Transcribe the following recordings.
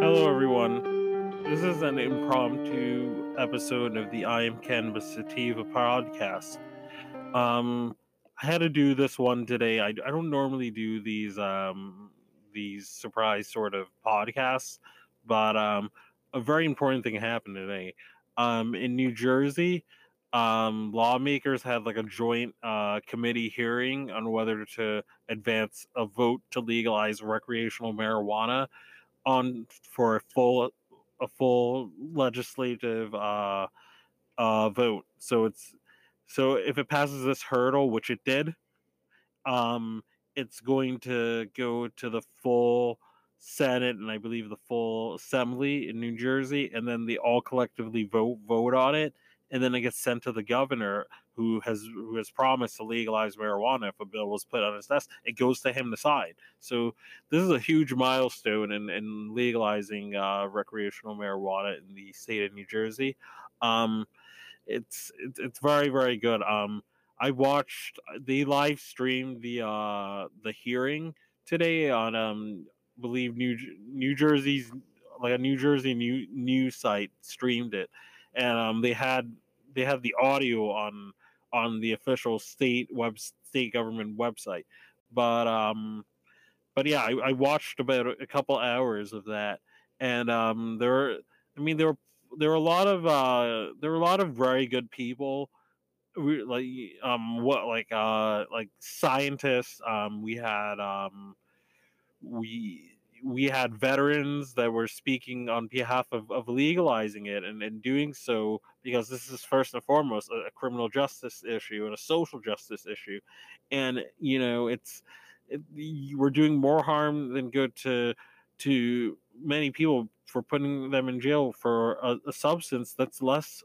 Hello, everyone. This is an impromptu episode of the I Am Cannabis Sativa podcast. Um, I had to do this one today. I, I don't normally do these um, these surprise sort of podcasts, but um, a very important thing happened today. Um, in New Jersey, um, lawmakers had like a joint uh, committee hearing on whether to advance a vote to legalize recreational marijuana on for a full a full legislative uh, uh, vote. So it's so if it passes this hurdle, which it did, um, it's going to go to the full Senate and I believe the full Assembly in New Jersey, and then they all collectively vote vote on it and then it gets sent to the governor who has who has promised to legalize marijuana if a bill was put on his desk. It goes to him to sign. So this is a huge milestone in, in legalizing uh, recreational marijuana in the state of New Jersey. Um, it's, it's it's very very good. Um, I watched they live streamed the uh, the hearing today on um, I believe New New Jersey's like a New Jersey new news site streamed it and um, they had they have the audio on on the official state web state government website. But um, but yeah, I, I watched about a couple hours of that, and um, there were, I mean, there were there were a lot of uh, there were a lot of very good people. We, like um what like uh like scientists um we had um we we had veterans that were speaking on behalf of, of legalizing it and, and doing so because this is first and foremost a, a criminal justice issue and a social justice issue. And you know it's it, we're doing more harm than good to to many people for putting them in jail for a, a substance that's less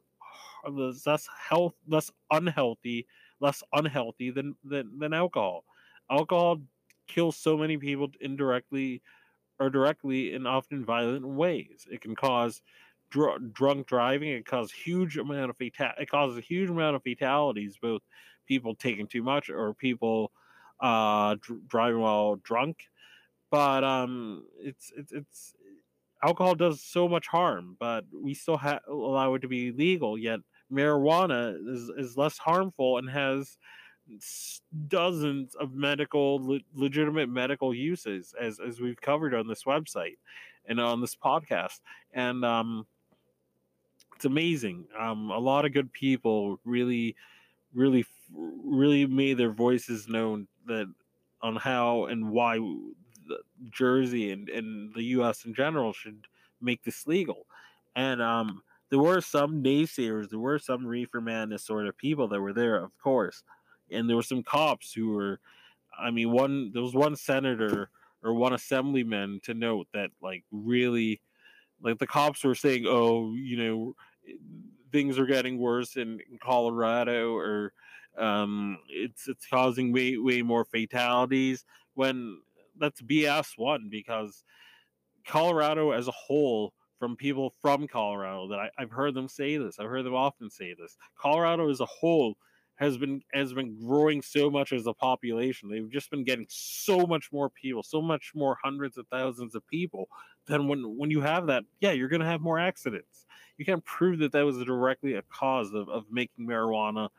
less health less unhealthy less unhealthy than than, than alcohol. Alcohol kills so many people indirectly or directly in often violent ways. It can cause dr- drunk driving. It causes huge amount of fata- It causes a huge amount of fatalities, both people taking too much or people uh, dr- driving while drunk. But um, it's it's it's alcohol does so much harm, but we still ha- allow it to be legal. Yet marijuana is is less harmful and has dozens of medical le- legitimate medical uses as as we've covered on this website and on this podcast. And um it's amazing. Um a lot of good people really really really made their voices known that on how and why Jersey and, and the US in general should make this legal. And um there were some naysayers there were some reefer madness sort of people that were there of course and there were some cops who were i mean one there was one senator or one assemblyman to note that like really like the cops were saying oh you know things are getting worse in, in colorado or um it's it's causing way way more fatalities when that's bs one because colorado as a whole from people from colorado that I, i've heard them say this i've heard them often say this colorado as a whole has been has been growing so much as a population. They've just been getting so much more people, so much more hundreds of thousands of people. Then when when you have that, yeah, you're to have more accidents. You can't prove that that was directly a cause of, of making marijuana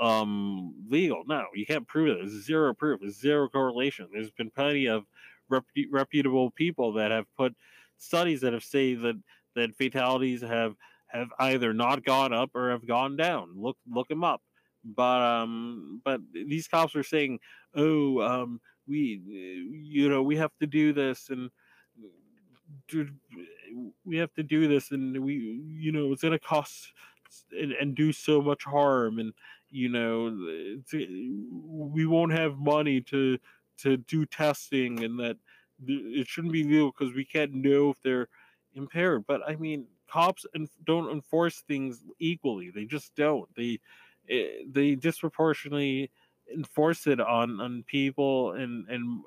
um legal. No, you can't prove it. There's zero proof. There's zero correlation. There's been plenty of repu- reputable people that have put studies that have say that that fatalities have have either not gone up or have gone down. Look look them up but um but these cops are saying oh um we you know we have to do this and we have to do this and we you know it's to cost and, and, do so much harm and you know we won't have money to to do testing and that it shouldn't be legal because we can't know if they're impaired. But i mean cops don't enforce things equally. They just don't. They it, they disproportionately enforce it on on people and and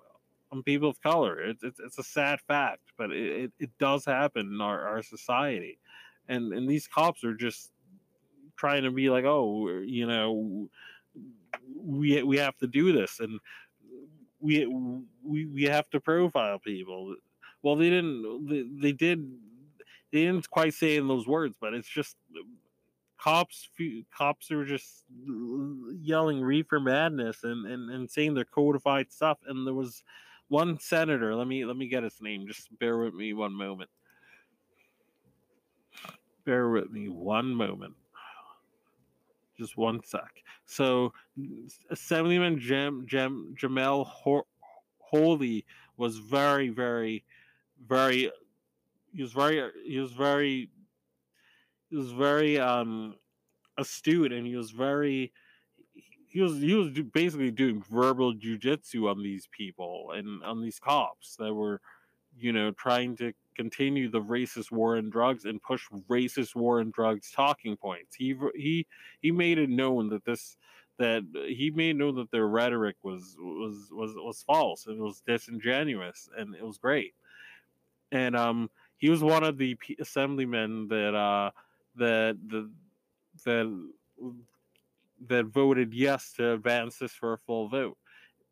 on people of color. It's it's, it's a sad fact, but it, it, it does happen in our, our society, and and these cops are just trying to be like, oh, you know, we we have to do this, and we we we have to profile people. well, they didn't. They, they did. They didn't quite say in those words, but it's just cops. Cops are just yelling "reefer madness" and, and and saying their codified stuff. And there was one senator. Let me let me get his name. Just bear with me one moment. Bear with me one moment. Just one sec. So, Assemblyman Jam, Jam, Jamel Holley was very, very, very. He was very. He was very. He was very um, astute, and he was very. He was he was basically doing verbal jujitsu on these people and on these cops that were, you know, trying to continue the racist war on drugs and push racist war on drugs talking points. He he he made it known that this that he made known that their rhetoric was was was was false and it was disingenuous and it was great. And um he was one of the assemblymen that uh that the that that voted yes to advance this for a full vote.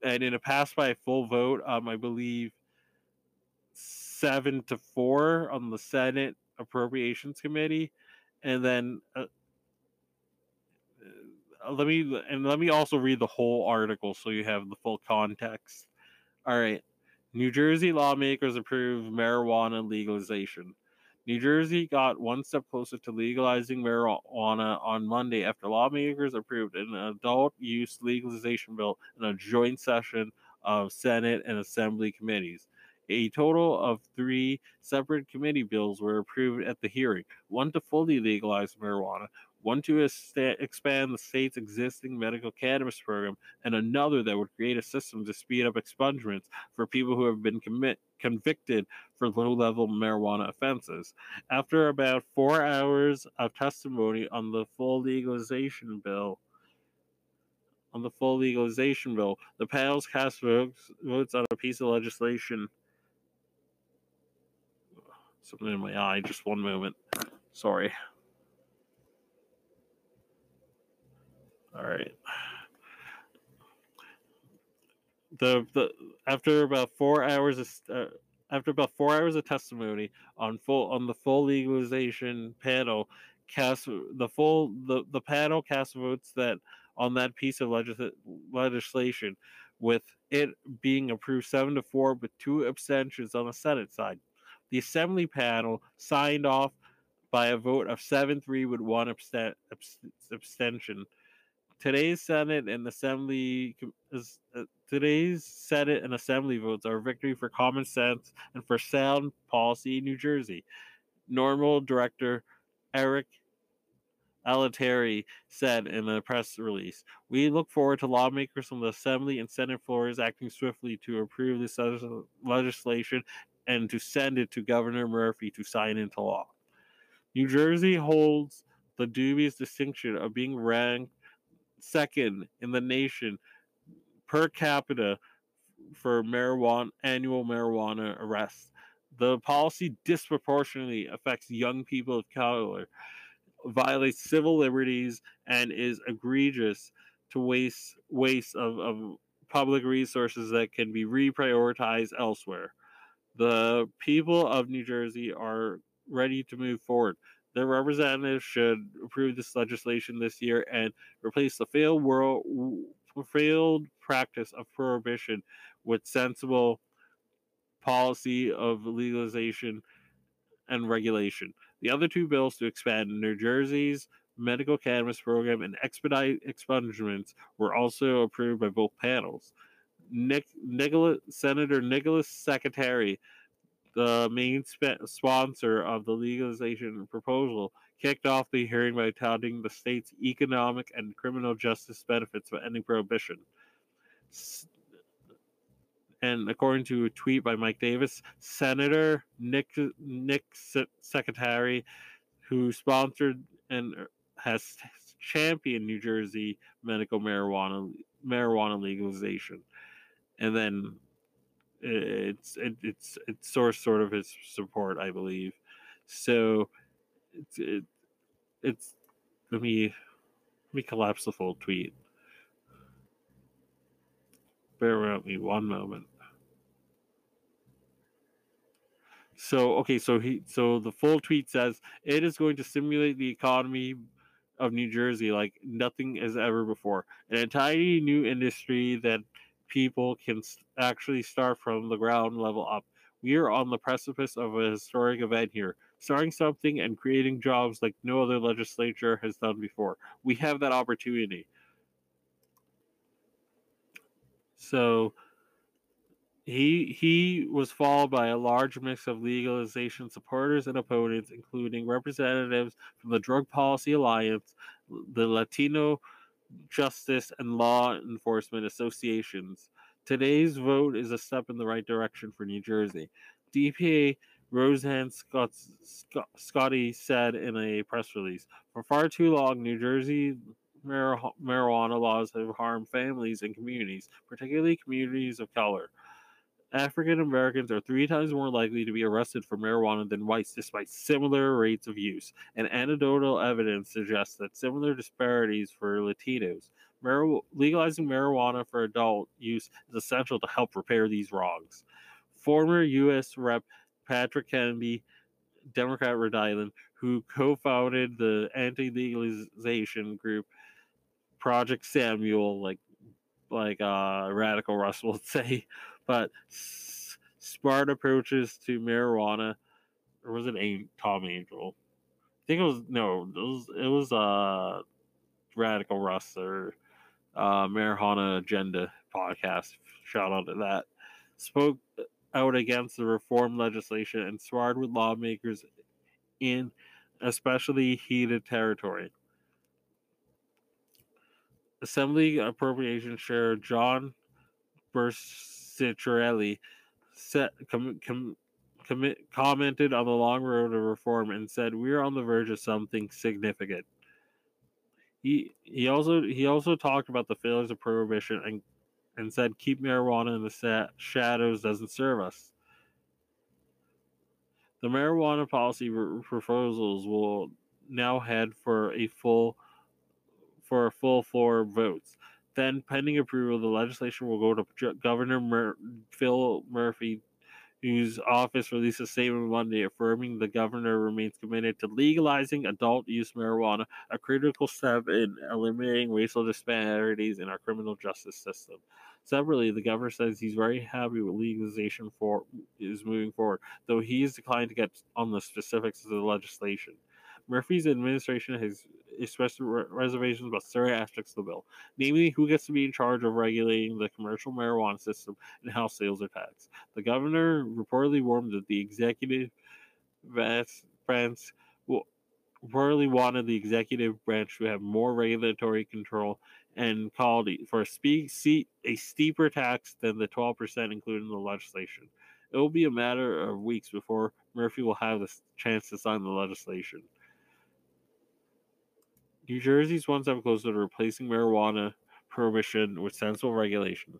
And in a pass by a full vote, um, I believe seven to four on the Senate Appropriations Committee, and then uh, uh, let me and let me also read the whole article so you have the full context. All right, New Jersey lawmakers approve marijuana legalization. New Jersey got one step closer to legalizing marijuana on Monday after lawmakers approved an adult use legalization bill in a joint session of Senate and Assembly committees. A total of three separate committee bills were approved at the hearing one to fully legalize marijuana, one to expand the state's existing medical cannabis program, and another that would create a system to speed up expungements for people who have been commit, convicted for low level marijuana offenses. After about four hours of testimony on the full legalization bill, on the full legalization bill, the panels cast votes, votes on a piece of legislation something in my eye. Just one moment. Sorry. All right. The the after about four hours of uh, after about four hours of testimony on full on the full legalization panel, cast the full the the panel cast votes that on that piece of legis- legislation, with it being approved seven to four, with two abstentions on the Senate side. The Assembly panel signed off by a vote of 7 3 with one abst- abstention. Today's Senate and Assembly uh, today's Senate and Assembly votes are a victory for common sense and for sound policy in New Jersey. NORML Director Erik Altieri said in a press release. We look forward to lawmakers from the Assembly and Senate floors acting swiftly to approve this legislation and to send it to Governor Murphy to sign into law. New Jersey holds the dubious distinction of being ranked second in the nation per capita for marijuana annual marijuana arrests. The policy disproportionately affects young people of color, violates civil liberties, and is egregious to waste waste of, of public resources that can be reprioritized elsewhere. The people of New Jersey are ready to move forward. Their representatives should approve this legislation this year and replace the failed world failed practice of prohibition with sensible policy of legalization and regulation. The other two bills to expand New Jersey's medical cannabis program and expedite expungements were also approved by both panels. Nick, Nicholas, Senator Nicholas Scutari, the main sp- sponsor of the legalization proposal, kicked off the hearing by touting the state's economic and criminal justice benefits of ending prohibition. And according to a tweet by Mike Davis, Senator Nick Nick Scutari, who sponsored and has championed New Jersey medical marijuana marijuana legalization and then Eh, it's it, it's it's source sort of his support, I believe. So it's it, it's let me let me collapse the full tweet. Bear with me one moment. So okay, so he so the full tweet says it is going to stimulate the economy of New Jersey like nothing as ever before. An entirely new industry that people can actually start from the ground level up. We are on the precipice of a historic event here, starting something and creating jobs like no other legislature has done before. We have that opportunity. So he he was followed by a large mix of legalization supporters and opponents, including representatives from the Drug Policy Alliance, the Latino Justice and Law Enforcement Associations. Today's vote is a step in the right direction for New Jersey. DPA Roseanne Scott, Scott, Scotti said in a press release For far too long, New Jersey marijuana laws have harmed families and communities, particularly communities of color. African Americans are three times more likely to be arrested for marijuana than whites, despite similar rates of use. And anecdotal evidence suggests that similar disparities for Latinos. Mar- legalizing marijuana for adult use is essential to help repair these wrongs. Former U.S. Rep. Patrick Kennedy, Democrat Rhode Island, who co founded the anti legalization group Project Samuel, like like uh, Radical Russ will say, but smart approaches to marijuana, or was it a Tom Angell? I think it was no, it was it was uh Radical Russ or uh, Marijuana Agenda podcast. Shout out to that. Spoke out against the reform legislation and sparred with lawmakers in especially heated territory. Assembly Appropriations Chair John Burzichelli set, com, com, com, commented on the long road of reform and said, "We're on the verge of something significant." He he also he also talked about the failures of prohibition and and said, "Keep marijuana in the shadows doesn't serve us." The marijuana policy proposals will now head for a full for a full floor votes. Then, pending approval, the legislation will go to Governor Mur- Phil Murphy, whose office released a statement Monday affirming the governor remains committed to legalizing adult use marijuana, a critical step in eliminating racial disparities in our criminal justice system. Separately, the governor says he's very happy with legalization for is moving forward, though he has declined to get on the specifics of the legislation. Murphy's administration has expressed reservations about certain aspects of the bill, namely who gets to be in charge of regulating the commercial marijuana system and how sales are taxed. The governor reportedly warned that the executive branch reportedly wanted the executive branch to have more regulatory control and called for a, speak, a steeper tax than the 12% included in the legislation. It will be a matter of weeks before Murphy will have the chance to sign the legislation. New Jersey's one step closer to replacing marijuana prohibition with sensible regulation.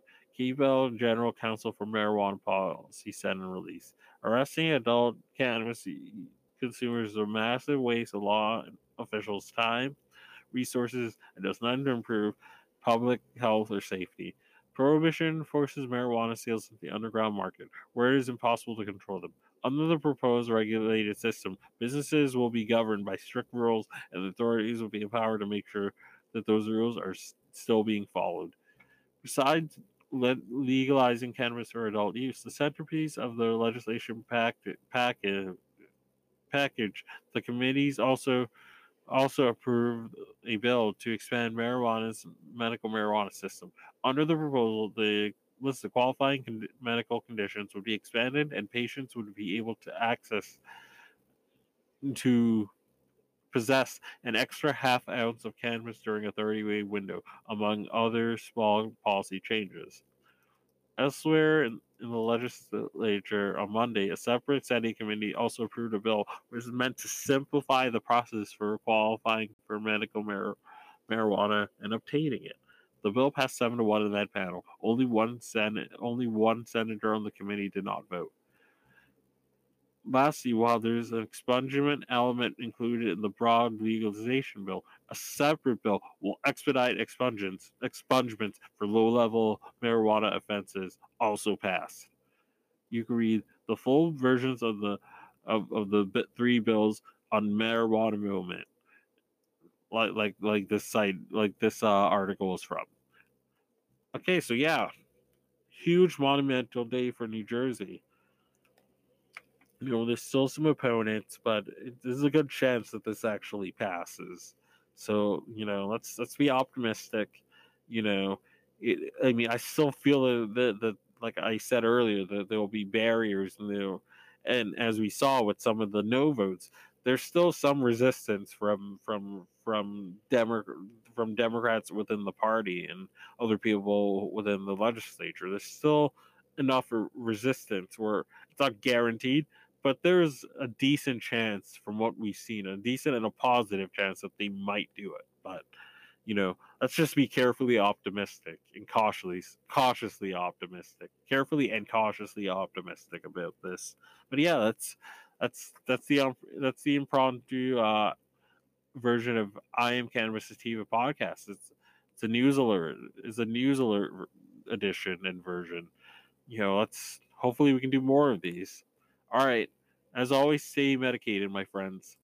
Bell, General Counsel for Marijuana Policy, said in a release. Arresting adult cannabis consumers is a massive waste of law officials' time, resources, and does nothing to improve public health or safety. Prohibition forces marijuana sales into the underground market, where it is impossible to control them. Under the proposed regulated system, businesses will be governed by strict rules, and authorities will be empowered to make sure that those rules are still being followed. Besides legalizing cannabis for adult use, the centerpiece of the legislation pack- package, package, the committees also also approved a bill to expand marijuana's medical marijuana system. Under the proposal, the list of qualifying con- medical conditions would be expanded and patients would be able to access to possess an extra half ounce of cannabis during a 30 day window, among other small policy changes. Elsewhere in, in, the legislature on Monday, a separate Senate committee also approved a bill which is meant to simplify the process for qualifying for medical mar- marijuana and obtaining it. The bill passed seven to one in that panel. Only one senate, only one senator on the committee did not vote. Lastly, while there's an expungement element included in the broad legalization bill, a separate bill will expedite expungements, expungements for low-level marijuana offenses also passed. You can read the full versions of the of, of the three bills on Marijuana Moment like like like this site like this uh, article is from okay so yeah. Huge monumental day for new jersey. You know there's still some opponents but there's a good chance that this actually passes. So you know let's let's be optimistic you know. It, i mean i still feel that that like i said earlier that there will be barriers and there and as we saw with some of the no votes there's still some resistance from from from Demo- from Democrats within the party and other people within the legislature. There's still enough resistance where it's not guaranteed, but there's a decent chance from what we've seen, a decent and a positive chance that they might do it. But you know, let's just be carefully optimistic and cautiously cautiously optimistic, carefully and cautiously optimistic about this. But yeah, that's that's that's the that's the impromptu uh, version of I am Cannabis Sativa podcast. It's it's a news alert. It's a news alert edition and version. You know, let's hopefully we can do more of these. All right. As always, stay medicated, my friends.